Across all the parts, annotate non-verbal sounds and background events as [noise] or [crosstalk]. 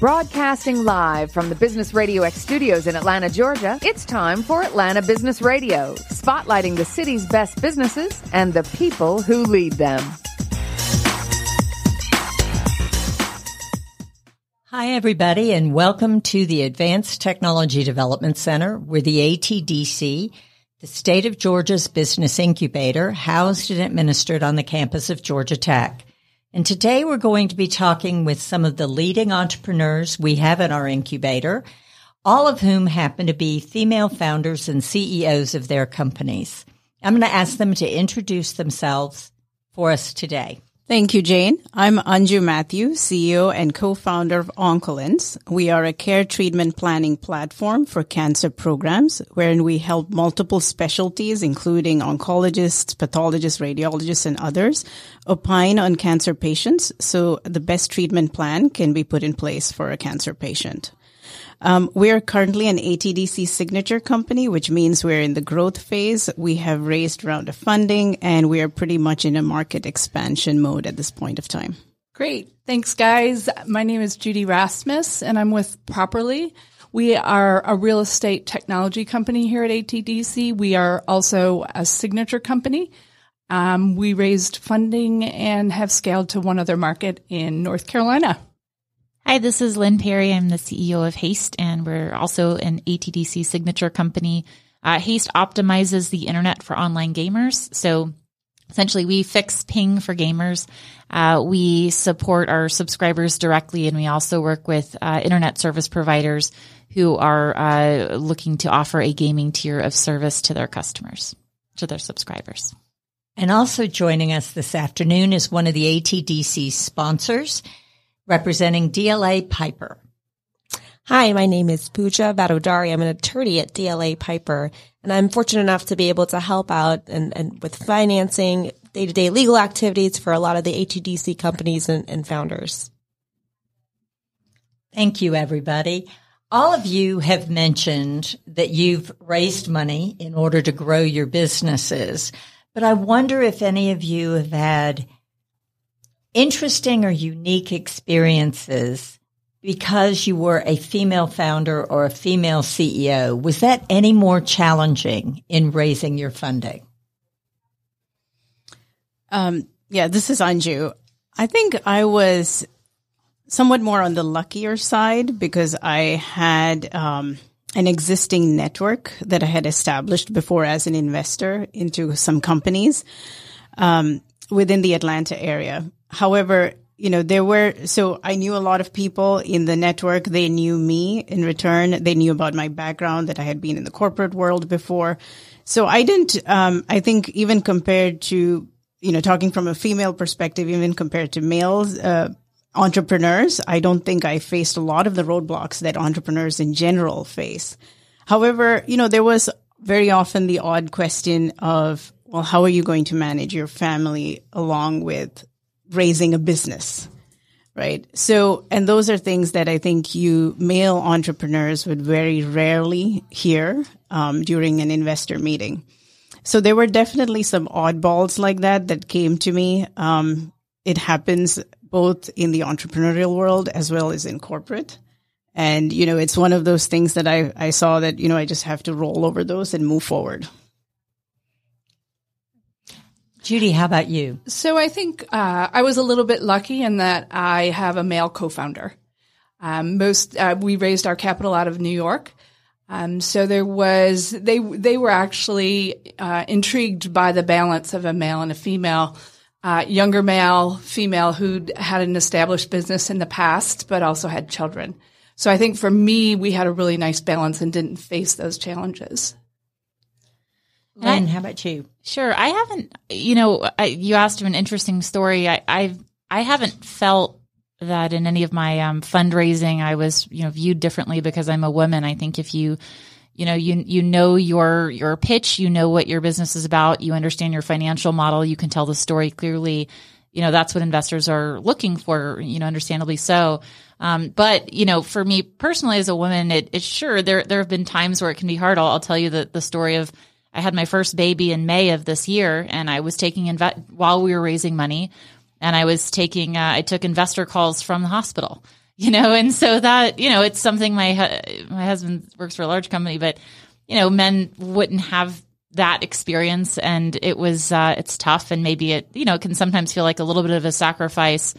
Broadcasting live from the Business Radio X studios in Atlanta, Georgia, it's time for Atlanta Business Radio, spotlighting the city's best businesses and the people who lead them. Hi, everybody, and welcome to the Advanced Technology Development Center. We're the ATDC, the state of Georgia's business incubator, housed and administered on the campus of Georgia Tech. And today we're going to be talking with some of the leading entrepreneurs we have in our incubator, all of whom happen to be female founders and CEOs of their companies. I'm going to ask them to introduce themselves for us today. Thank you, Jane. I'm Anju Mathew, CEO and co-founder of OncoLens. We are a care treatment planning platform for cancer programs wherein we help multiple specialties, including oncologists, pathologists, radiologists, and others opine on cancer patients so the best treatment plan can be put in place for a cancer patient. Um, we are currently an ATDC signature company, which means we're in the growth phase. We have raised round of funding and we are pretty much in a market expansion mode at this point of time. Great. Thanks, guys. My name is Judy Rasmus and I'm with Properly. We are a real estate technology company here at ATDC. We are also a signature company. Um, we raised funding and have scaled to one other market in North Carolina. Hi, this is Lynn Perry. I'm the CEO of Haste, and we're also an ATDC signature company. Uh, Haste optimizes the internet for online gamers. So essentially, we fix ping for gamers. Uh, we support our subscribers directly, and we also work with uh, internet service providers who are uh, looking to offer a gaming tier of service to their customers, to their subscribers. And also joining us this afternoon is one of the ATDC sponsors representing DLA Piper. Hi, my name is Pooja Vadodari. I'm an attorney at DLA Piper, and I'm fortunate enough to be able to help out and, and with financing, day-to-day legal activities for a lot of the ATDC companies and, and founders. Thank you, everybody. All of you have mentioned that you've raised money in order to grow your businesses, but I wonder if any of you have had interesting or unique experiences because you were a female founder or a female CEO. Was that any more challenging in raising your funding? Um, yeah, this is Anju. I think I was somewhat more on the luckier side because I had um, an existing network that I had established before as an investor into some companies um, within the Atlanta area. However, you know, there were, so I knew a lot of people in the network. They knew me in return. They knew about my background that I had been in the corporate world before. So I didn't, um, I think even compared to, you know, talking from a female perspective, even compared to males, uh, entrepreneurs, I don't think I faced a lot of the roadblocks that entrepreneurs in general face. However, you know, there was very often the odd question of, well, how are you going to manage your family along with raising a business? Right. So, and those are things that I think you male entrepreneurs would very rarely hear um, during an investor meeting. So there were definitely some oddballs like that that came to me. Um, it happens both in the entrepreneurial world as well as in corporate. And, you know, it's one of those things that I, I saw that, you know, I just have to roll over those and move forward. Judy, how about you? So I think uh, I was a little bit lucky in that I have a male co-founder. Um, most uh, we raised our capital out of New York, um, so there was they they were actually uh, intrigued by the balance of a male and a female, uh, younger male, female who had an established business in the past but also had children. So I think for me, we had a really nice balance and didn't face those challenges. Lynn, how about you? Sure. I haven't, you know, I, you asked an interesting story. I, I've, I haven't felt that in any of my um, fundraising, I was, you know, viewed differently because I'm a woman. I think if you, you know, you, you know your, your pitch, you know what your business is about, you understand your financial model, you can tell the story clearly. You know, that's what investors are looking for, you know, understandably so. Um, but you know, for me personally as a woman, it, it's sure there, there have been times where it can be hard. I'll, I'll tell you the, the story of, I had my first baby in May of this year, and I was taking inve- while we were raising money, and I was taking uh, I took investor calls from the hospital. [laughs] you know, and so that, you know, it's something my, hu- my husband works for a large company, but, you know, men wouldn't have that experience and it was, uh, it's tough and maybe it, you know, it can sometimes feel like a little bit of a sacrifice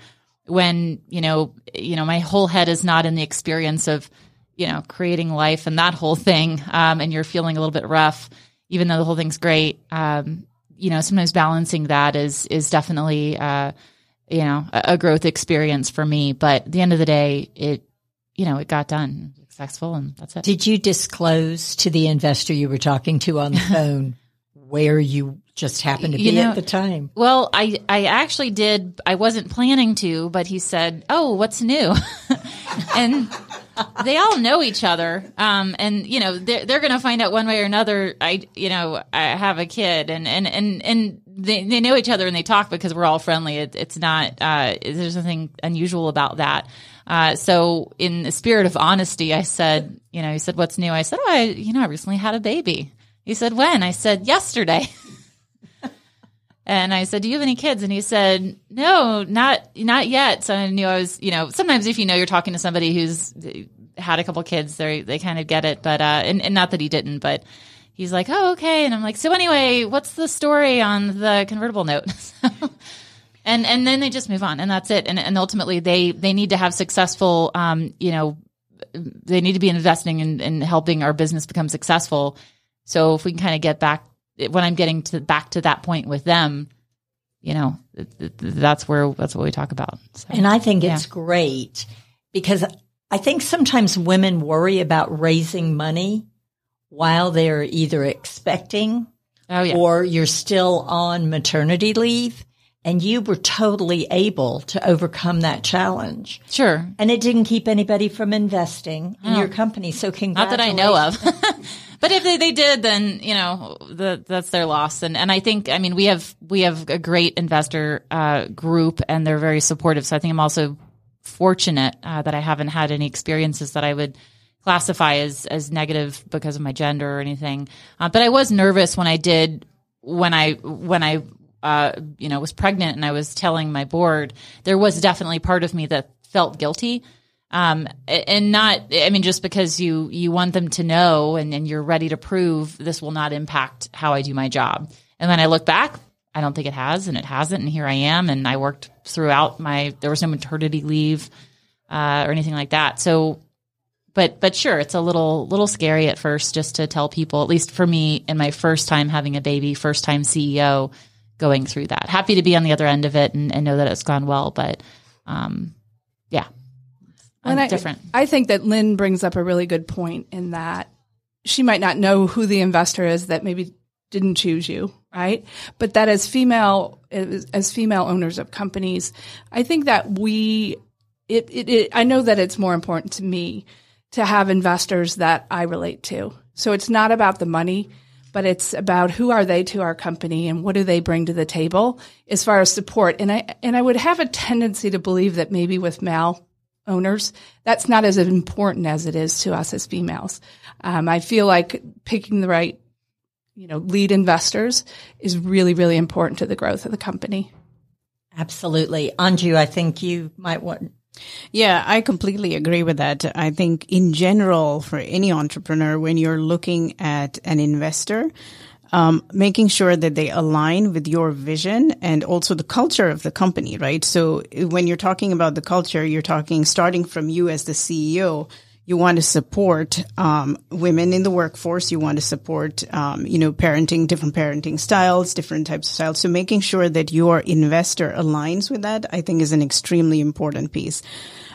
when, you know, you know, my whole head is not in the experience of, you know, creating life and that whole thing. Um, and you're feeling a little bit rough, even though the whole thing's great. Um, you know, sometimes balancing that is, is definitely, uh, you know, a, a growth experience for me. But at the end of the day, it, you know, it got done successful and that's it. Did you disclose to the investor you were talking to on the [laughs] phone where you just happened to You be know- at the time? Well, I, I actually did. I wasn't planning to, but he said, "Oh, what's new?" [laughs] and they all know each other. Um, and you know, they're, they're going to find out one way or another. I, you know, I have a kid and, and, and, and they, they know each other and they talk because we're all friendly. It, it's not, uh, there's nothing unusual about that. Uh, so in the spirit of honesty, I said, you know, he said, what's new? I said, oh, I, you know, I recently had a baby. He said, when? I said, yesterday. [laughs] And I said, "Do you have any kids?" And he said, "No, not not yet." So I knew I was, you know, sometimes if you know you're talking to somebody who's had a couple kids, they they kind of get it. But uh, and, and not that he didn't, but he's like, "Oh, okay." And I'm like, "So anyway, what's the story on the convertible note?" [laughs] and and then they just move on, and that's it. And and ultimately, they they need to have successful, um, you know, they need to be investing in, in helping our business become successful. So if we can kind of get back when I'm getting to back to that point with them, you know, th- th- that's where that's what we talk about. So, And I think it's great because I think sometimes women worry about raising money while they're either expecting oh yeah, or you're still on maternity leave. And you were totally able to overcome that challenge. sure. And it didn't keep anybody from investing in Oh. your company. So Not that I know of. [laughs] but if they, they did, then you know the, that's their loss. And and I think I mean we have we have a great investor uh, group, and they're very supportive. So I think I'm also fortunate uh, that I haven't had any experiences that I would classify as as negative because of my gender or anything. Uh, but I was nervous when I did when I when I uh, you know was pregnant and I was telling my board. There was definitely part of me that felt guilty um, and not, I mean, just because you, you want them to know and, you're ready to prove this will not impact how I do my job. And then I look back, I don't think it has and it hasn't. And here I am. And I worked throughout my, there was no maternity leave, uh, or anything like that. So, but, but sure, it's a little, little scary at first just to tell people, at least for me in my first time having a baby, first time CEO going through that. Happy to be on the other end of it and, and know that it's gone well. But, um, yeah, I'm And I, different. I think that Lynn brings up a really good point in that she might not know who the investor is that maybe didn't choose you, right? But that as female, as female owners of companies, I think that we, it, it, it, I know that it's more important to me to have investors that I relate to. So it's not about the money, but it's about who are they to our company and what do they bring to the table as far as support. And I, and I would have a tendency to believe that maybe with male owners, that's not as important as it is to us as females. Um, I feel like picking the right, you know, lead investors is really, really important to the growth of the company. Absolutely. Anju, I think you might want, Yeah, I completely agree with that. I think in general, for any entrepreneur, when you're looking at an investor, um, making sure that they align with your vision and also the culture of the company, right? So when you're talking about the culture, you're talking starting from you as the CEO. You want to support um, women in the workforce. You want to support, um, you know, parenting, different parenting styles, different types of styles. So making sure that your investor aligns with that, I think, is an extremely important piece.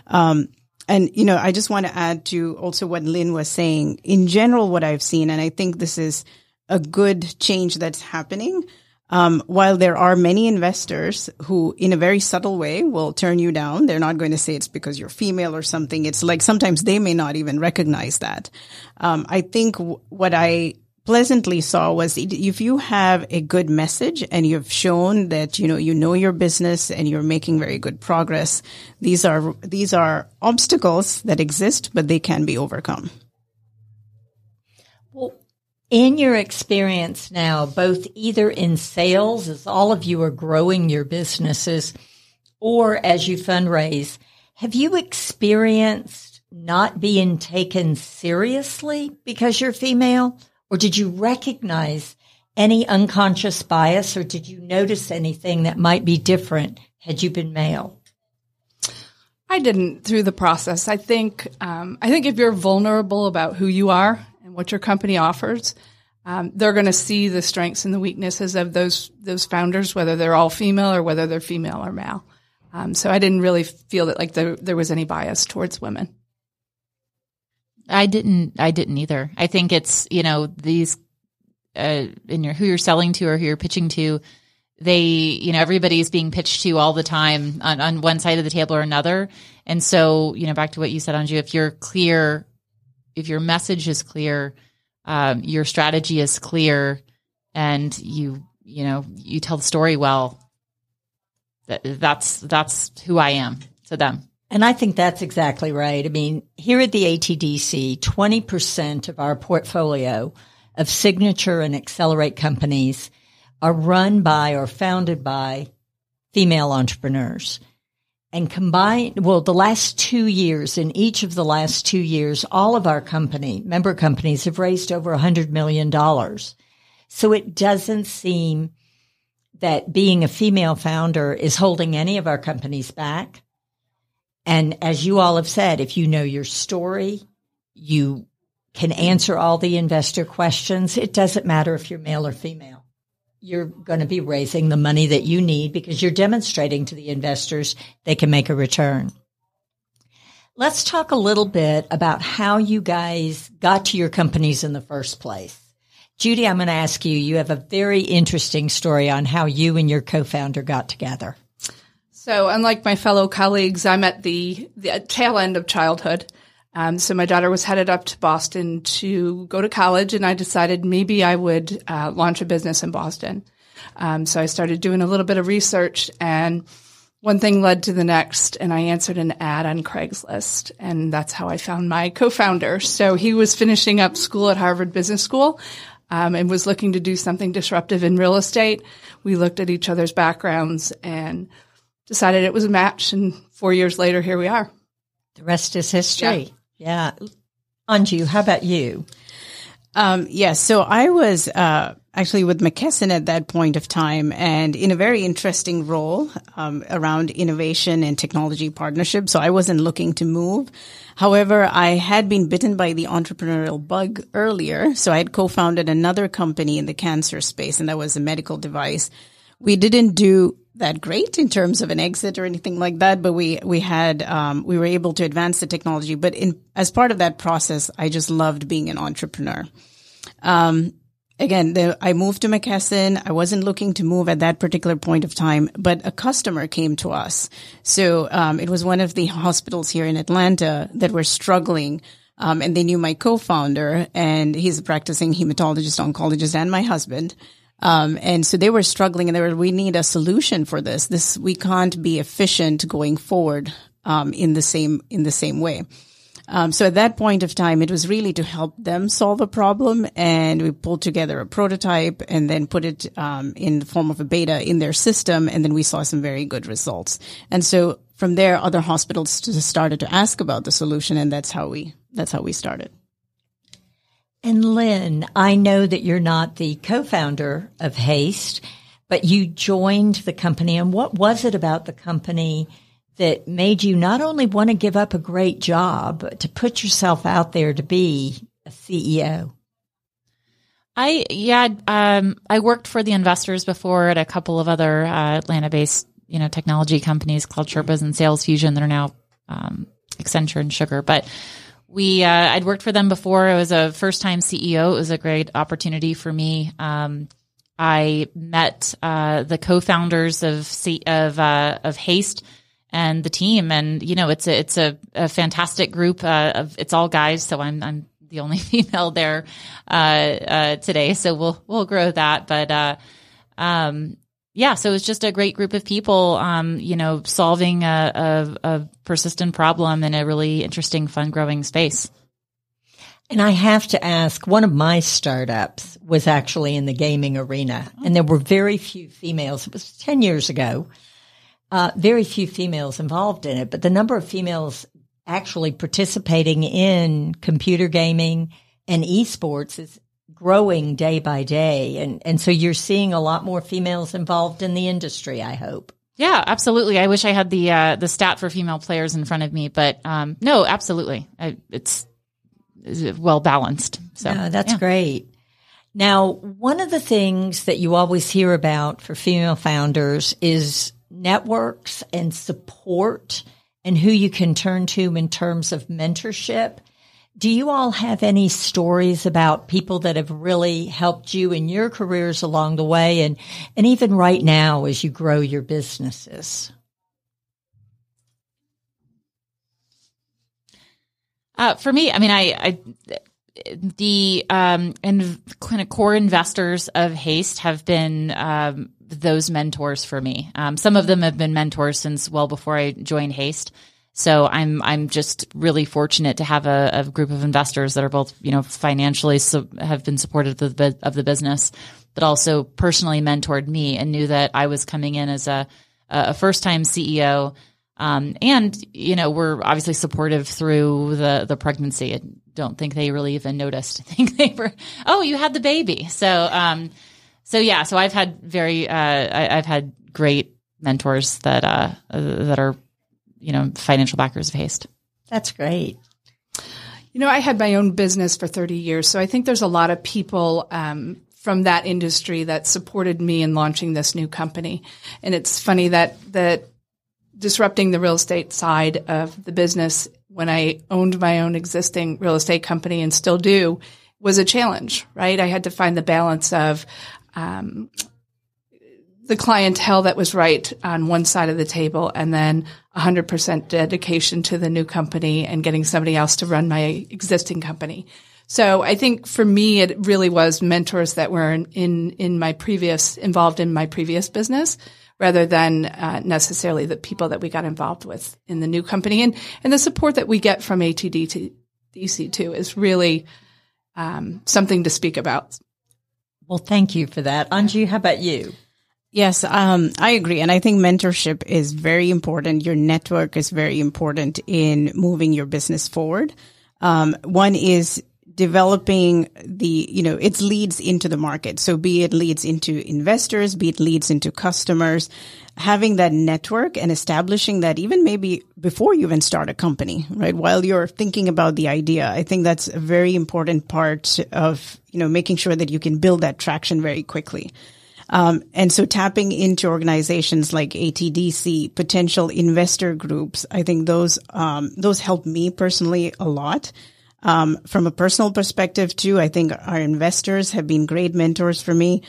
Um, and you know, I just want to add to also what Lynn was saying. In general, what I've seen, and I think this is a good change that's happening. Um, while there are many investors who, in a very subtle way, will turn you down, they're not going to say it's because you're female or something. It's like sometimes they may not even recognize that. Um, I think w- what I pleasantly saw was if you have a good message and you've shown that you know you know your business and you're making very good progress, these are these are obstacles that exist, but they can be overcome. In your experience now, both either in sales, as all of you are growing your businesses, or as you fundraise, Have you experienced not being taken seriously because you're female? Or did you recognize any unconscious bias or did you notice anything that might be different had you been male? I didn't through the process. I think um, I think if you're vulnerable about who you are what your company offers, um, they're going to see the strengths and the weaknesses of those those founders, whether they're all female or whether they're female or male. Um, so I didn't really feel that like there, there was any bias towards women. I didn't. I didn't either. I think it's you know these uh, in your who you're selling to or who you're pitching to. They you know everybody's being pitched to all the time on, on one side of the table or another, and so you know back to what you said, Anju. If you're clear, if your message is clear, um, your strategy is clear, and you you know you tell the story well. That, that's that's who I am to them. And I think that's exactly right. I mean, here at the ATDC, 20% of our portfolio of signature and accelerate companies are run by or founded by female entrepreneurs. And combined, well, the last two years, in each of the last two years, all of our company, member companies have raised over a hundred million dollars. So it doesn't seem that being a female founder is holding any of our companies back. And as you all have said, if you know your story, you can answer all the investor questions. It doesn't matter if you're male or female. You're going to be raising the money that you need because you're demonstrating to the investors they can make a return. Let's talk a little bit about how you guys got to your companies in the first place. Judy, I'm going to ask you, you have a very interesting story on how you and your co-founder got together. So, unlike my fellow colleagues, I'm at the, the tail end of childhood. Um, so, my daughter was headed up to Boston to go to college, and I decided maybe I would uh, launch a business in Boston. Um, so, I started doing a little bit of research, and one thing led to the next, and I answered an ad on Craigslist, and that's how I found my co-founder. So, he was finishing up school at Harvard Business School. Um, and was looking to do something disruptive in real estate. We looked at each other's backgrounds and decided it was a match. And four years later, here we are. The rest is history. Yeah. Yeah. Anju, how about you? Um, yes. Yeah, so I was, uh, actually with McKesson at that point of time and in a very interesting role, um, around innovation and technology partnership. So I wasn't looking to move. However, I had been bitten by the entrepreneurial bug earlier. So I had co-founded another company in the cancer space and that was a medical device. We didn't do that great in terms of an exit or anything like that, but we we had um, we were able to advance the technology. But in as part of that process, I just loved being an entrepreneur. Um, again, the, I moved to McKesson. I wasn't looking to move at that particular point of time, but a customer came to us. So um, it was one of the hospitals here in Atlanta that were struggling. Um, and they knew my co-founder and he's a practicing hematologist, oncologist and my husband. Um, and so they were struggling and they were, we need a solution for this. This, we can't be efficient going forward, um, in the same, in the same way. Um, so at that point of time, it was really to help them solve a problem, and we pulled together a prototype and then put it um, in the form of a beta in their system, and then we saw some very good results. And so from there, other hospitals started to ask about the solution, and that's how we that's how we started. And Lynn, I know that you're not the co-founder of Haste, but you joined the company. And what was it about the company that made you not only want to give up a great job, but to put yourself out there to be a CEO? I yeah, um, I worked for the investors before at a couple of other uh, Atlanta-based you know technology companies, called Sherpas and Salesfusion that are now um, Accenture and Sugar, but we uh, I'd worked for them before. I was a first time CEO. It was a great opportunity for me. Um, I met uh, the co-founders of of uh, of Haste and the team, and you know it's a it's a, a fantastic group. Uh, of it's all guys, so I'm I'm the only [laughs] female there uh, uh, today. So we'll we'll grow that, but um, yeah, so it's just a great group of people, um, you know, solving a, a, a persistent problem in a really interesting, fun growing space. And I have to ask, one of my startups was actually in the gaming arena and there were very few females. It was 10 years ago. uh, very few females involved in it, but the number of females actually participating in computer gaming and esports is growing day by day. And, and so you're seeing a lot more females involved in the industry, I hope. Yeah, absolutely. I wish I had the uh, the stat for female players in front of me, but um, no, absolutely, I, it's, it's well balanced. So no, that's yeah. great. Now, one of the things that you always hear about for female founders is networks and support and who you can turn to in terms of mentorship. Do you all have any stories about people that have really helped you in your careers along the way and, and even right now as you grow your businesses? Uh, for me, I mean, I, I the um, and kind of core investors of Haste have been um, those mentors for me. Um, some of them have been mentors since well before I joined Haste. So I'm I'm just really fortunate to have a, a group of investors that are both you know financially so, have been supportive of the, of the business, but also personally mentored me and knew that I was coming in as a a first time CEO. Um, and you know we're obviously supportive through the the pregnancy I don't think they really even noticed. [laughs] I think they were, oh, you had the baby. So, um, so yeah, so I've had very, uh, I, have had great mentors that, uh, that are, you know, financial backers of Haste. That's great. You know, I had my own business for 30 years. So I think there's a lot of people, um, from that industry that supported me in launching this new company. And it's funny that, that disrupting the real estate side of the business when I owned my own existing real estate company and still do was a challenge, right? I had to find the balance of, um, the clientele that was right on one side of the table and then 100% dedication to the new company and getting somebody else to run my existing company. So I think for me, it really was mentors that were in, in, in my previous, involved in my previous business rather than uh, necessarily the people that we got involved with in the new company. And, and the support that we get from ATD to DC too is really um, something to speak about. Well, thank you for that. Anju, how about you? Yes, um, I agree. And I think mentorship is very important. Your network is very important in moving your business forward. Um, one is developing the, you know, its leads into the market. So be it leads into investors, be it leads into customers, having that network and establishing that even maybe before you even start a company, right? While you're thinking about the idea, I think that's a very important part of, you know, making sure that you can build that traction very quickly. Um, and so tapping into organizations like ATDC, potential investor groups, I think those, um, those help me personally a lot. Um, from a personal perspective too, I think our investors have been great mentors for me.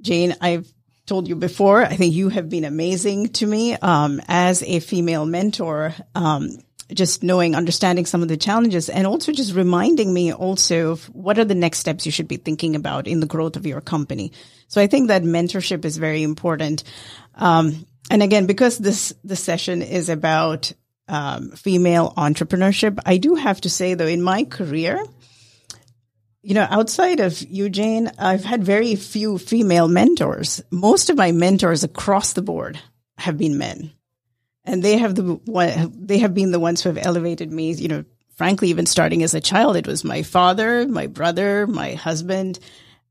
Jane, I've told you before, I think you have been amazing to me um, as a female mentor. Just knowing, understanding some of the challenges and also just reminding me also of what are the next steps you should be thinking about in the growth of your company. So I think that mentorship is very important. Um, and again, because this, this session is about um, female entrepreneurship. I do have to say though, in my career, you know, outside of you Jane, I've had very few female mentors. Most of my mentors across the board have been men. And they have the they have been the ones who have elevated me, you know, frankly, even starting as a child, it was my father, my brother, my husband.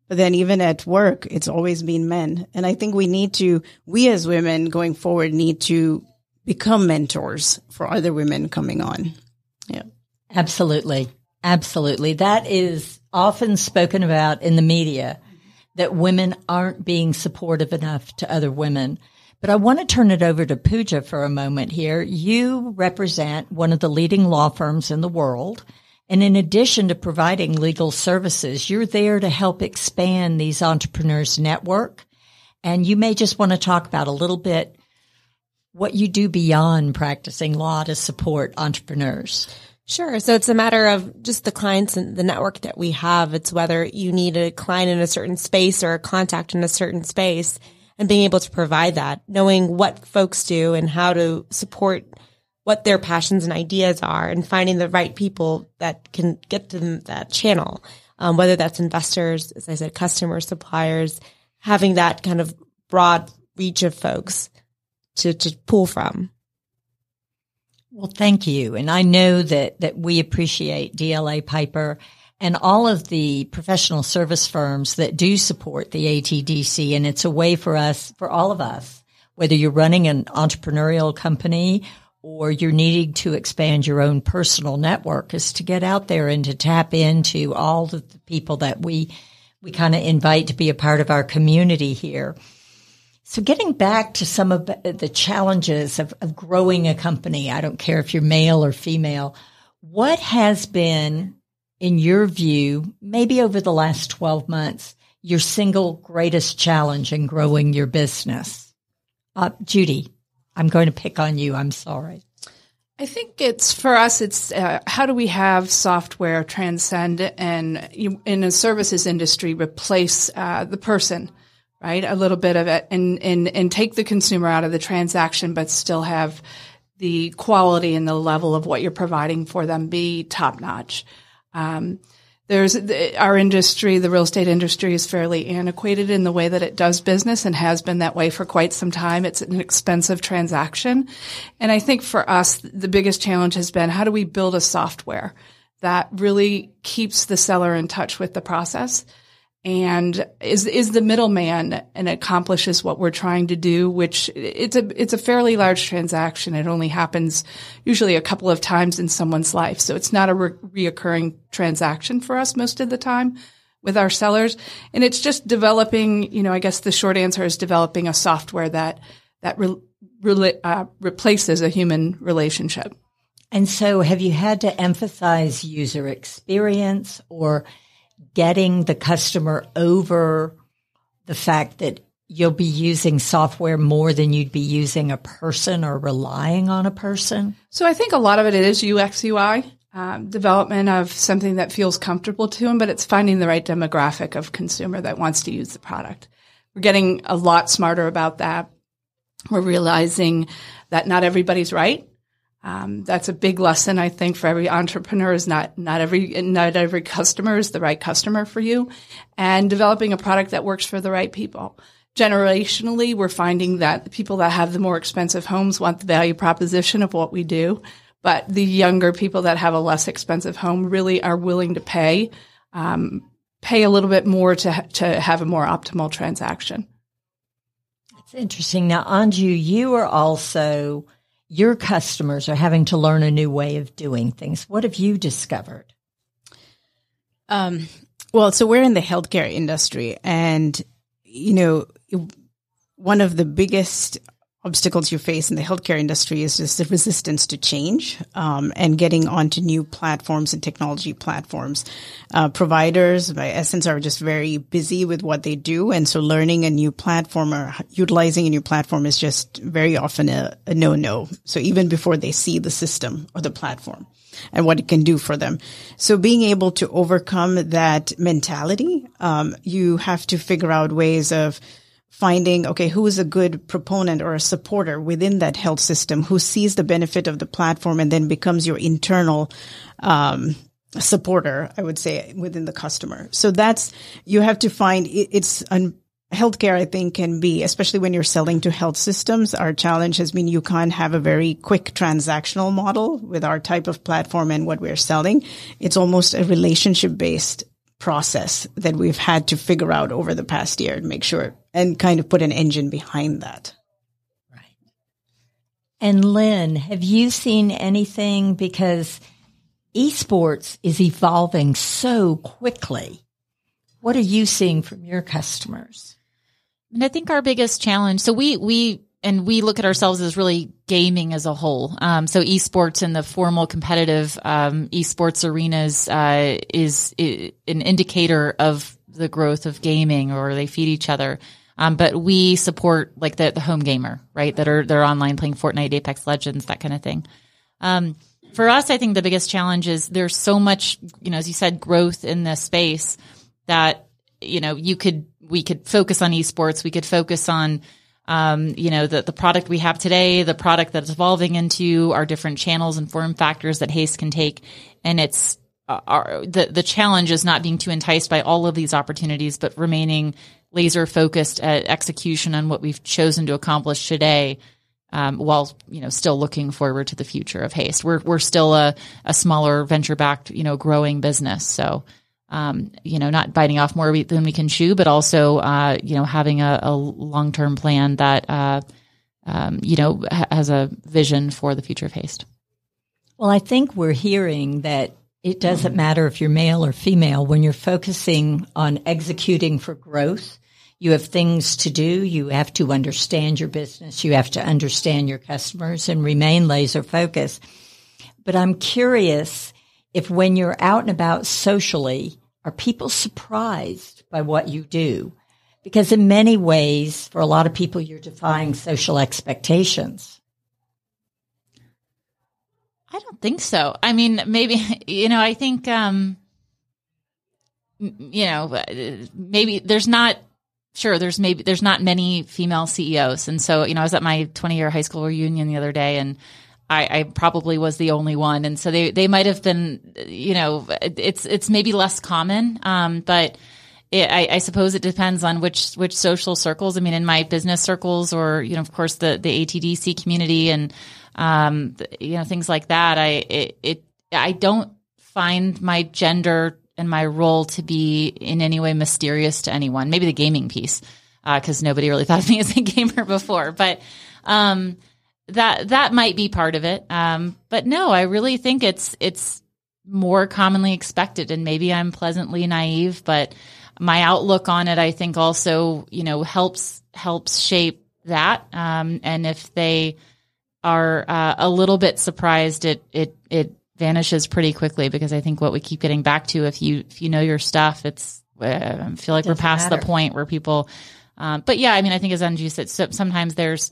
But then even at work, it's always been men. And I think we need to, we as women going forward need to become mentors for other women coming on. Yeah. Absolutely. Absolutely. That is often spoken about in the media that women aren't being supportive enough to other women. But I want to turn it over to Pooja for a moment here. You represent one of the leading law firms in the world. And in addition to providing legal services, you're there to help expand these entrepreneurs network. And you may just want to talk about a little bit what you do beyond practicing law to support entrepreneurs. Sure. So it's a matter of just the clients and the network that we have. It's whether you need a client in a certain space or a contact in a certain space and being able to provide that, knowing what folks do and how to support what their passions and ideas are and finding the right people that can get to them that channel. Um, whether that's investors, as I said, customers, suppliers, having that kind of broad reach of folks to, to pull from. Well, thank you. And I know that, that we appreciate DLA Piper and all of the professional service firms that do support the ATDC. And it's a way for us, for all of us, whether you're running an entrepreneurial company or you're needing to expand your own personal network is to get out there and to tap into all the people that we, we kind of invite to be a part of our community here. So getting back to some of the challenges of, of growing a company, I don't care if you're male or female, what has been, in your view, maybe over the last 12 months, your single greatest challenge in growing your business? Uh, Judy, I'm going to pick on you. I'm sorry. I think it's for us. It's uh, how do we have software transcend and in a services industry replace uh, the person, right? A little bit of it, and and and take the consumer out of the transaction, but still have the quality and the level of what you're providing for them be top notch. Um, there's our industry, the real estate industry is fairly antiquated in the way that it does business and has been that way for quite some time. It's an expensive transaction. And I think for us, the biggest challenge has been how do we build a software that really keeps the seller in touch with the process? And is is the middleman and accomplishes what we're trying to do which it's a it's a fairly large transaction. It only happens usually a couple of times in someone's life. So it's not a re- reoccurring transaction for us most of the time with our sellers. And it's just developing you know i guess the short answer is developing a software that that re- uh, replaces a human relationship. And so have you had to emphasize user experience or getting the customer over the fact that you'll be using software more than you'd be using a person or relying on a person? So I think a lot of it is UX UI. Um, development of something that feels comfortable to them, but it's finding the right demographic of consumer that wants to use the product. We're getting a lot smarter about that. We're realizing that not everybody's right. Um, that's a big lesson, I think, for every entrepreneur is not, not every, not every customer is the right customer for you and developing a product that works for the right people. Generationally, we're finding that the people that have the more expensive homes want the value proposition of what we do. But the younger people that have a less expensive home really are willing to pay, um, pay a little bit more to, to have a more optimal transaction. That's interesting. Now, Anju, you are also your customers are having to learn a new way of doing things. What have you discovered? Um, well, so we're in the healthcare industry, and you know, one of the biggest obstacles you face in the healthcare industry is just the resistance to change um, and getting onto new platforms and technology platforms. Uh, providers, by essence, are just very busy with what they do, and so learning a new platform or utilizing a new platform is just very often a, a no-no. So even before they see the system or the platform and what it can do for them. So being able to overcome that mentality, um, you have to figure out ways of finding, okay, who is a good proponent or a supporter within that health system who sees the benefit of the platform and then becomes your internal, um, supporter, I would say, within the customer. So that's, you have to find it's, an, healthcare, I think, can be, especially when you're selling to health systems. Our challenge has been you can't have a very quick transactional model with our type of platform and what we're selling. It's almost a relationship based process that we've had to figure out over the past year to make sure and kind of put an engine behind that. Right. And Lynn, have you seen anything because esports is evolving so quickly? What are you seeing from your customers? And I think our biggest challenge, so we, we and we look at ourselves as really gaming as a whole. Um, so esports and the formal competitive um, esports arenas uh, is, is, an indicator of the growth of gaming, or they feed each other. Um, but we support like the, the home gamer, right? That are they're online playing Fortnite, Apex Legends, that kind of thing. Um, for us, I think the biggest challenge is there's so much, you know, as you said, growth in this space that you know you could we could focus on esports, we could focus on um, you know, the, the product we have today, the product that's evolving into our different channels and form factors that Haste can take. And it's, uh, our, the, the challenge is not being too enticed by all of these opportunities, but remaining laser focused at execution on what we've chosen to accomplish today um, while you know still looking forward to the future of Haste. We're we're still a, a smaller venture backed you know growing business, so um, you know not biting off more than we can chew, but also uh, you know having a, a long term plan that uh, um, you know ha- has a vision for the future of Haste. Well, I think we're hearing that it doesn't mm-hmm. matter if you're male or female when you're focusing on executing for growth you have things to do. You have to understand your business. You have to understand your customers and remain laser focused. But I'm curious if when you're out and about socially, are people surprised by what you do? Because in many ways, for a lot of people, you're defying social expectations. I don't think so. I mean, maybe, [laughs] you know, I think, um, you know, maybe there's not sure there's maybe there's not many female CEOs, and so you know I was at my 20 year high school reunion the other day, and I, I probably was the only one, and so they they might have been you know it's it's maybe less common, um, but. It, I, I, suppose it depends on which which social circles. I mean, in my business circles, or you know, of course, the the ATDC community, and um, you know, things like that. I it, it I don't find my gender and my role to be in any way mysterious to anyone. Maybe the gaming piece, because uh, nobody really [laughs] thought of me as a gamer before. But um, that that might be part of it. Um, but no, I really think it's it's more commonly expected, and maybe I'm pleasantly naive, but my outlook on it, I think, also you know helps helps shape that. Um, and if they are uh, a little bit surprised, it it it vanishes pretty quickly because I think what we keep getting back to, if you if you know your stuff, it's uh, I feel like we're past matter. the point where people. Um, but yeah, I mean, I think as Anju said, so sometimes there's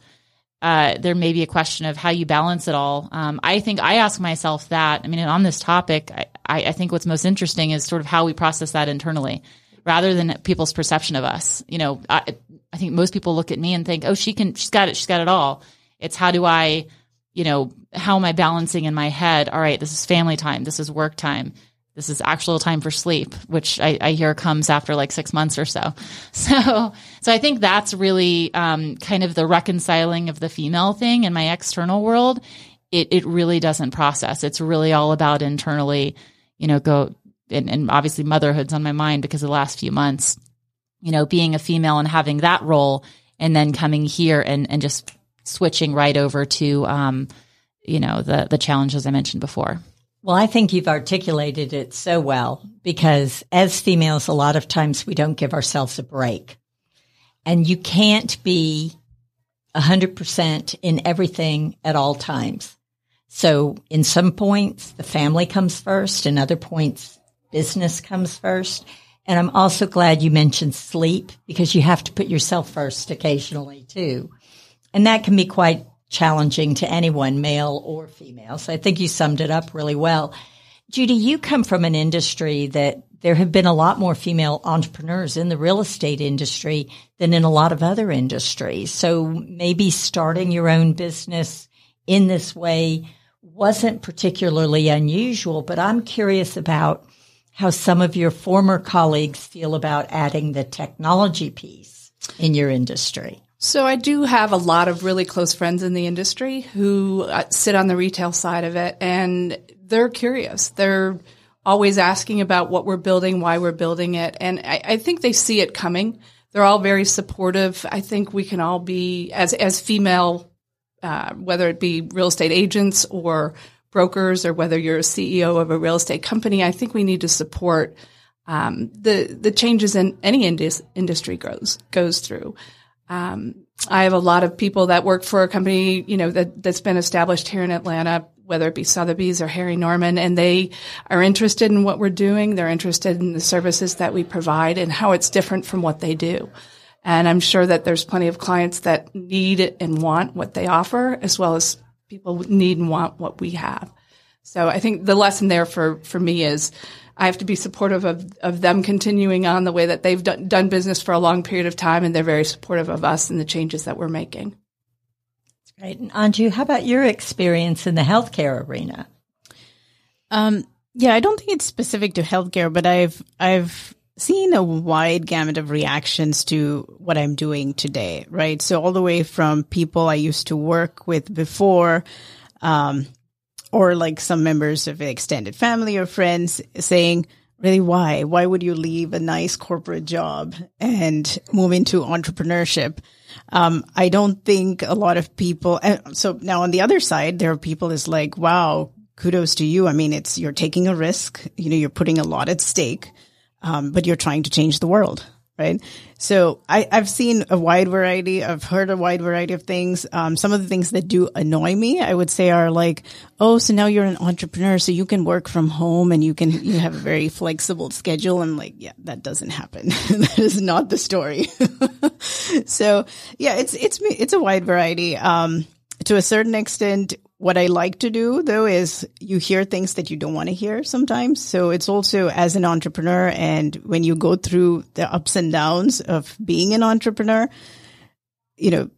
uh, there may be a question of how you balance it all. Um, I think I ask myself that. I mean, on this topic, I, I, think what's most interesting is sort of how we process that internally, rather than people's perception of us. You know, I, I think most people look at me and think, "Oh, she can, she's got it, she's got it all." It's how do I you know, how am I balancing in my head? All right, this is family time. This is work time. This is actual time for sleep, which I, I hear comes after like six months or so. [laughs] So, so I think that's really um, kind of the reconciling of the female thing in my external world. It it really doesn't process. It's really all about internally, you know, go and, and obviously motherhood's on my mind because the last few months. You know, being a female and having that role, and then coming here and and just switching right over to, um, you know, the, the challenges I mentioned before. Well, I think you've articulated it so well because as females, a lot of times we don't give ourselves a break. And you can't be 100% in everything at all times. So in some points, the family comes first. In other points, business comes first. And I'm also glad you mentioned sleep because you have to put yourself first occasionally too. And that can be quite challenging to anyone, male or female. So I think you summed it up really well. Judy, you come from an industry that there have been a lot more female entrepreneurs in the real estate industry than in a lot of other industries. So maybe starting your own business in this way wasn't particularly unusual, but I'm curious about how some of your former colleagues feel about adding the technology piece in your industry. So I do have a lot of really close friends in the industry who uh, sit on the retail side of it and they're curious. They're always asking about what we're building, why we're building it. And I, I think they see it coming. They're all very supportive. I think we can all be as, as female, uh, whether it be real estate agents or brokers or whether you're a CEO of a real estate company, I think we need to support um, the the changes in any indus- industry goes goes through. Um, I have a lot of people that work for a company, you know, that, that's been established here in Atlanta, whether it be Sotheby's or Harry Norman, and they are interested in what we're doing. They're interested in the services that we provide and how it's different from what they do. And I'm sure that there's plenty of clients that need and want what they offer, as well as people need and want what we have. So I think the lesson there for, for me is I have to be supportive of, of them continuing on the way that they've done, done business for a long period of time, and they're very supportive of us and the changes that we're making. Great. And Anju, how about your experience in the healthcare arena? Um, yeah, I don't think it's specific to healthcare, but I've I've seen a wide gamut of reactions to what I'm doing today, right? So all the way from people I used to work with before, um, or like some members of extended family or friends saying, really why? Why would you leave a nice corporate job and move into entrepreneurship? Um, I don't think a lot of people, and so now on the other side, there are people is like, wow, kudos to you. I mean, it's, you're taking a risk, you know, you're putting a lot at stake um, but you're trying to change the world, right? So I, have seen a wide variety. I've heard a wide variety of things. Um, some of the things that do annoy me, I would say, are like, oh, so now you're an entrepreneur, so you can work from home and you can you have a very flexible schedule. I'm like, yeah, that doesn't happen. [laughs] that is not the story. [laughs] so yeah, it's it's it's a wide variety. Um, to a certain extent, what I like to do though is you hear things that you don't want to hear sometimes. So it's also as an entrepreneur and when you go through the ups and downs of being an entrepreneur, you know,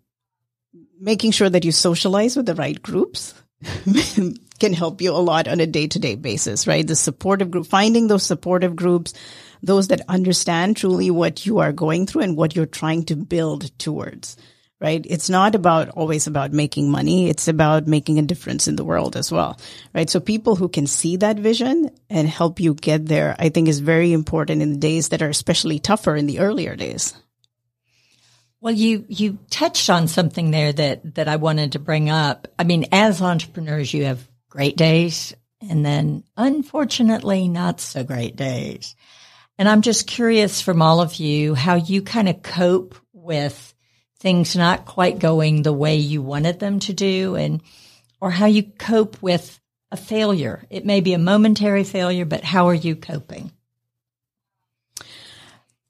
making sure that you socialize with the right groups [laughs] can help you a lot on a day to day basis, right? The supportive group, finding those supportive groups, those that understand truly what you are going through and what you're trying to build towards right? It's not about always about making money. It's about making a difference in the world as well, right? So people who can see that vision and help you get there, I think is very important in the days that are especially tougher in the earlier days. Well, you, you touched on something there that, that I wanted to bring up. I mean, as entrepreneurs, you have great days and then unfortunately not so great days. And I'm just curious from all of you how you kind of cope with things not quite going the way you wanted them to do and or how you cope with a failure. It may be a momentary failure, but how are you coping?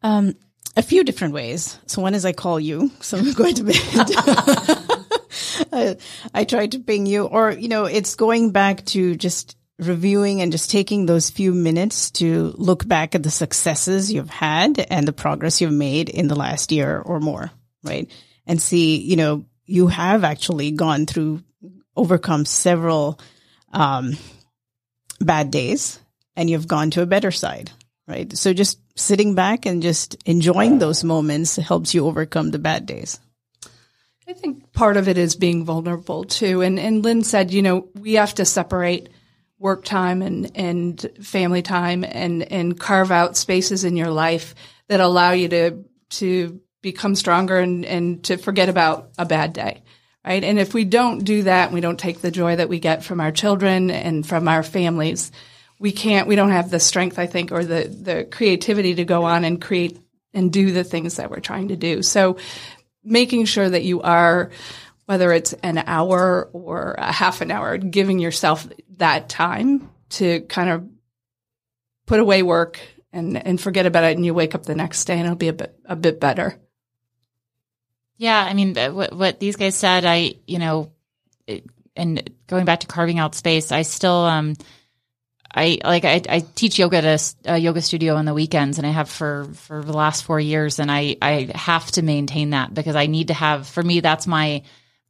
Um, a few different ways. So one is I call you, so I'm going to bed. [laughs] I, I try to ping you, or you know, it's going back to just reviewing and just taking those few minutes to look back at the successes you've had and the progress you've made in the last year or more right? And see, you know, you have actually gone through, overcome several um, bad days and you've gone to a better side, right? So just sitting back and just enjoying those moments helps you overcome the bad days. I think part of it is being vulnerable too. And, and Lynn said, you know, we have to separate work time and, and family time and, and carve out spaces in your life that allow you to, to become stronger and, and to forget about a bad day. Right. And if we don't do that, we don't take the joy that we get from our children and from our families, we can't, we don't have the strength, I think, or the, the creativity to go on and create and do the things that we're trying to do. So making sure that you are, whether it's an hour or a half an hour, giving yourself that time to kind of put away work and, and forget about it and you wake up the next day and it'll be a bit, a bit better. Yeah, I mean, what, what these guys said, I, you know, and going back to carving out space, I still, um, I like I, I teach yoga at a, a, yoga studio on the weekends, and I have for for the last four years, and I I have to maintain that because I need to have for me that's my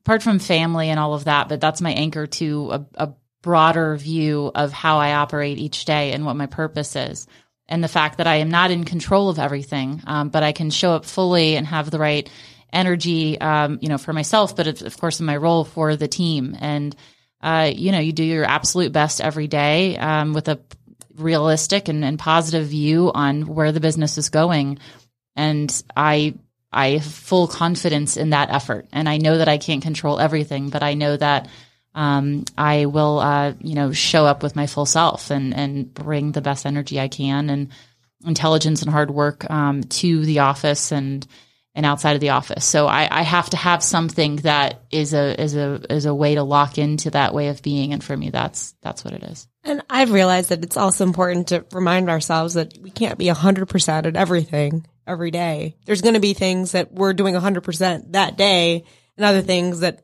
apart from family and all of that, but that's my anchor to a, a broader view of how I operate each day and what my purpose is, and the fact that I am not in control of everything, um, but I can show up fully and have the right energy, um, you know, for myself, but of course in my role for the team. And, uh, you know, you do your absolute best every day, um, with a realistic and, and positive view on where the business is going. And I, I have full confidence in that effort. And I know that I can't control everything, but I know that, um, I will, uh, you know, show up with my full self and, and bring the best energy I can and intelligence and hard work, um, to the office and, and outside of the office. So I, I, have to have something that is a is a is a way to lock into that way of being. And for me, that's that's what it is. And I've realized that it's also important to remind ourselves that we can't be hundred percent at everything every day. There's going to be things that we're doing hundred percent that day, and other things that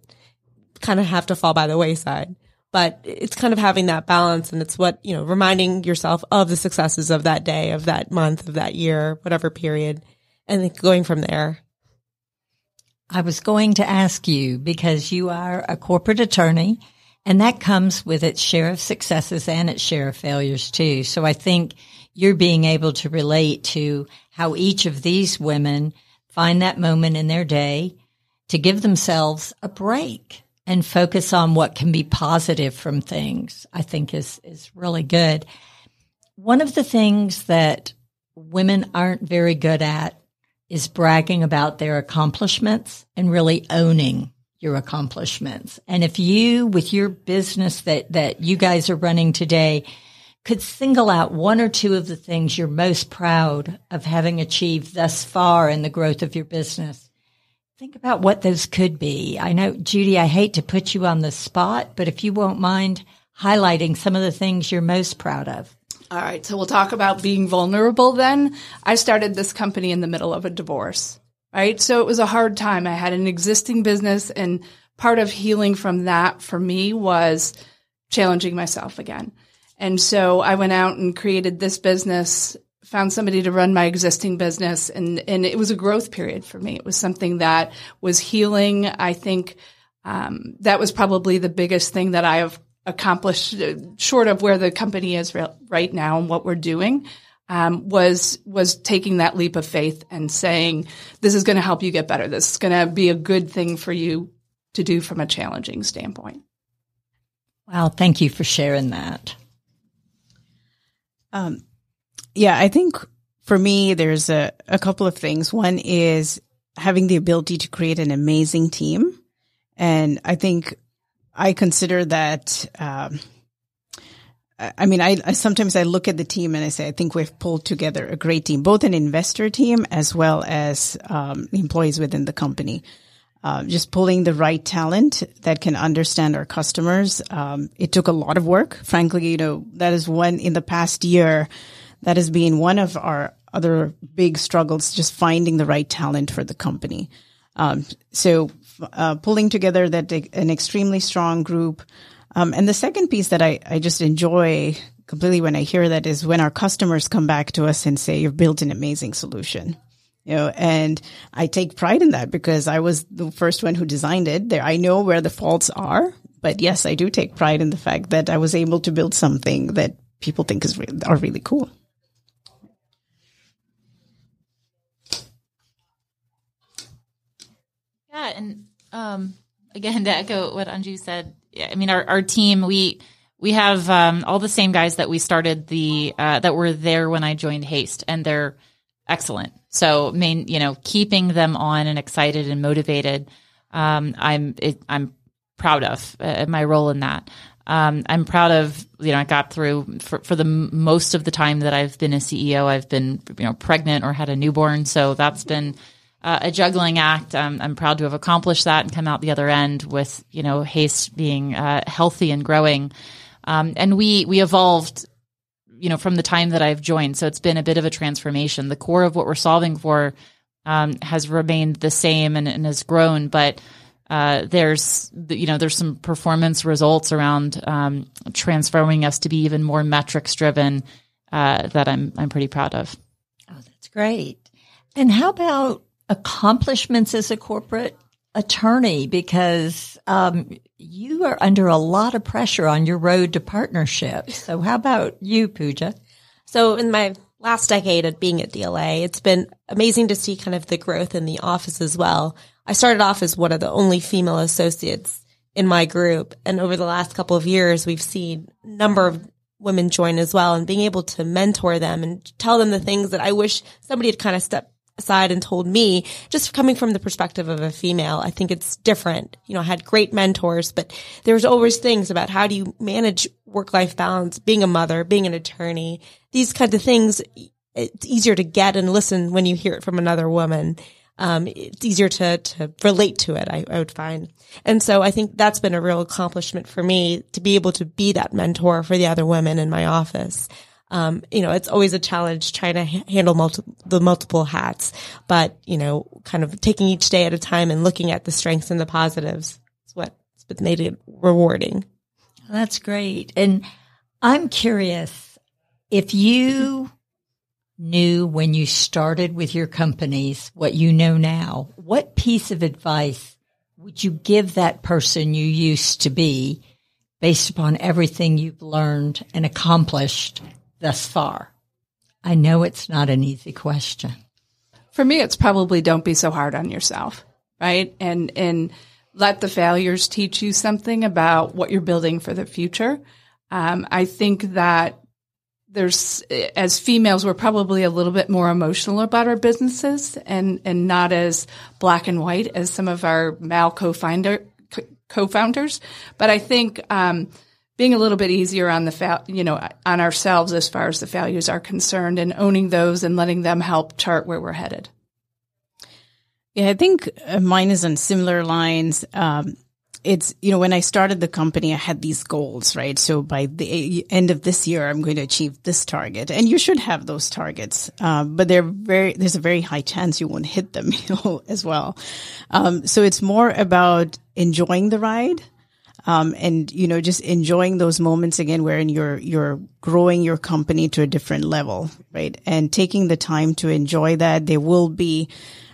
kind of have to fall by the wayside. But it's kind of having that balance, and it's what you know, reminding yourself of the successes of that day, of that month, of that year, whatever period and going from there. I was going to ask you because you are a corporate attorney and that comes with its share of successes and its share of failures too. So I think you're being able to relate to how each of these women find that moment in their day to give themselves a break and focus on what can be positive from things, I think is, is really good. One of the things that women aren't very good at is bragging about their accomplishments and really owning your accomplishments. And if you, with your business that, that you guys are running today, could single out one or two of the things you're most proud of having achieved thus far in the growth of your business, think about what those could be. I know, Judy, I hate to put you on the spot, but if you won't mind highlighting some of the things you're most proud of. All right, so we'll talk about being vulnerable then. I started this company in the middle of a divorce, right? So it was a hard time. I had an existing business, and part of healing from that for me was challenging myself again. And so I went out and created this business, found somebody to run my existing business, and, and it was a growth period for me. It was something that was healing. I think um, that was probably the biggest thing that I have accomplished, uh, short of where the company is re- right now and what we're doing. Um, was was taking that leap of faith and saying, "This is going to help you get better. This is going to be a good thing for you to do from a challenging standpoint." Wow, thank you for sharing that. Um, yeah, I think for me, there's a, a couple of things. One is having the ability to create an amazing team. And I think I consider that, um, I mean, I, I, sometimes I look at the team and I say, I think we've pulled together a great team, both an investor team as well as um, employees within the company. Uh, just pulling the right talent that can understand our customers. Um, it took a lot of work. Frankly, you know, that is one in the past year that has been one of our other big struggles, just finding the right talent for the company. Um, so, uh, pulling together that an extremely strong group. Um, and the second piece that I, I just enjoy completely when I hear that is when our customers come back to us and say, you've built an amazing solution you know, and I take pride in that because I was the first one who designed it. There, I know where the faults are, but yes, I do take pride in the fact that I was able to build something that people think is re- are really cool. Yeah, and um, again, to echo what Anju said, I mean, our, our team, we we have um, all the same guys that we started the uh, that were there when I joined Haste, and they're excellent. So, main, you know, keeping them on and excited and motivated, um, I'm it, I'm proud of uh, my role in that. Um, I'm proud of you know I got through for, for the most of the time that I've been a CEO. I've been you know pregnant or had a newborn, so that's been uh, a juggling act. I'm proud to have accomplished that and come out the other end with you know Haste being uh, healthy and growing. Um, and we we evolved you know, from the time that I've joined. So it's been a bit of a transformation. The core of what we're solving for um, has remained the same and, and has grown, but uh, there's you know there's some performance results around um, transforming us to be even more metrics driven uh, that I'm I'm pretty proud of. Oh, that's great. And how about accomplishments as a corporate attorney? Because um, you are under a lot of pressure on your road to partnership. So how about you, Pooja? So in my last decade of being at DLA, it's been amazing to see kind of the growth in the office as well. I started off as one of the only female associates in my group. And over the last couple of years, we've seen a number of women join as well and being able to mentor them and tell them the things that I wish somebody had kind of stepped aside and told me, just coming from the perspective of a female, I think it's different. You know, I had great mentors, but there's always things about how do you manage work life balance, being a mother, being an attorney, these kinds of things. It's easier to get and listen when you hear it from another woman. Um, it's easier to, to relate to it, I, I would find. And so I think that's been a real accomplishment for me to be able to be that mentor for the other women in my office. Um, you know, it's always a challenge trying to ha- handle multi- the multiple hats, but you know, kind of taking each day at a time and looking at the strengths and the positives is what's made it rewarding. That's great. And I'm curious if you knew when you started with your companies what you know now, what piece of advice would you give that person you used to be based upon everything you've learned and accomplished thus far? I know it's not an easy question. For me, it's probably don't be so hard on yourself, right? And, and let the failures teach you something about what you're building for the future. Um, I think that there's, as females, we're probably a little bit more emotional about our businesses and, and not as black and white as some of our male co-founder, co-founders. But I think, um, being a little bit easier on the fa- you know on ourselves as far as the values are concerned and owning those and letting them help chart where we're headed. Yeah i think uh, mine is on similar lines. Um, it's you know when i started the company i had these goals right? So by the end of this year i'm going to achieve this target. And you should have those targets. Um, but they're very there's a very high chance you won't hit them [laughs] you know as well. Um, so it's more about enjoying the ride um, and you know just enjoying those moments again wherein you're you're growing your company to a different level right? And taking the time to enjoy that. There will be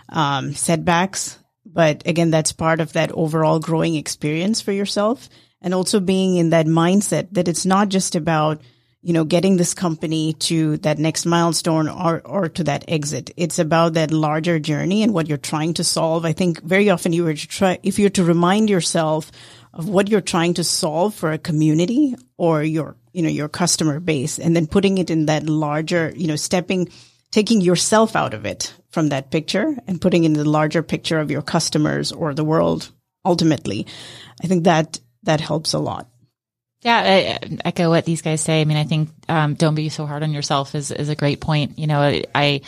um, setbacks but again that's part of that overall growing experience for yourself and also being in that mindset that it's not just about you know getting this company to that next milestone or or to that exit. It's about that larger journey and what you're trying to solve. I think very often you were to try if you're to remind yourself of what you're trying to solve for a community or your, you know, your customer base and then putting it in that larger, you know, stepping, taking yourself out of it from that picture and putting in the larger picture of your customers or the world ultimately. I think that, that helps a lot. Yeah, I, echo what these guys say. I mean, I think um, don't be so hard on yourself is is a great point. You know, I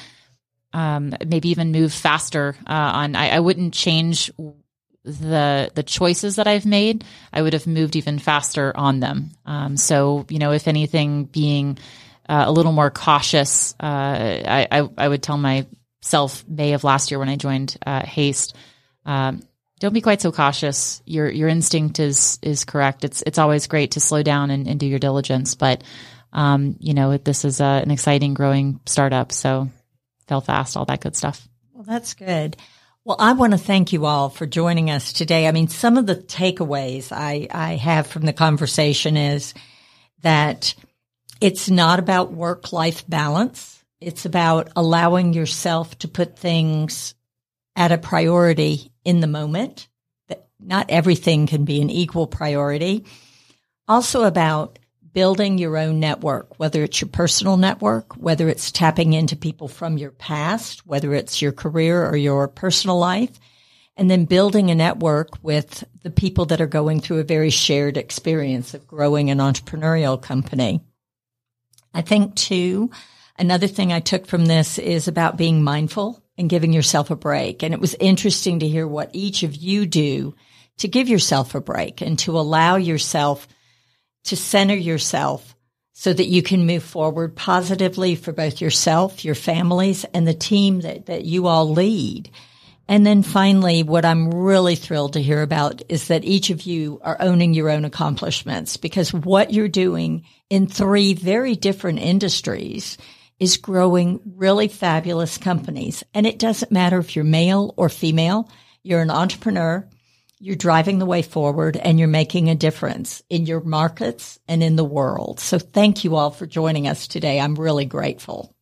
um, maybe even move faster uh, on. I, I, wouldn't change the the choices that I've made, I would have moved even faster on them. Um, so you know, if anything, being uh, a little more cautious, uh, I, I, I would tell myself May of last year when I joined uh, Haste. Um, don't be quite so cautious. Your your instinct is is correct. It's it's always great to slow down and, and do your diligence, but um, you know this is a, an exciting, growing startup. So fail fast, all that good stuff. Well, that's good. Well, I want to thank you all for joining us today. I mean, some of the takeaways I, I have from the conversation is that it's not about work life balance. It's about allowing yourself to put things at a priority in the moment. That not everything can be an equal priority. Also about building your own network, whether it's your personal network, whether it's tapping into people from your past, whether it's your career or your personal life, and then building a network with the people that are going through a very shared experience of growing an entrepreneurial company. I think too, another thing I took from this is about being mindful and giving yourself a break. And it was interesting to hear what each of you do to give yourself a break and to allow yourself to center yourself so that you can move forward positively for both yourself, your families, and the team that, that you all lead. And then finally, what I'm really thrilled to hear about is that each of you are owning your own accomplishments because what you're doing in three very different industries is growing really fabulous companies. And it doesn't matter if you're male or female, you're an entrepreneur, you're driving the way forward and you're making a difference in your markets and in the world. So thank you all for joining us today. I'm really grateful.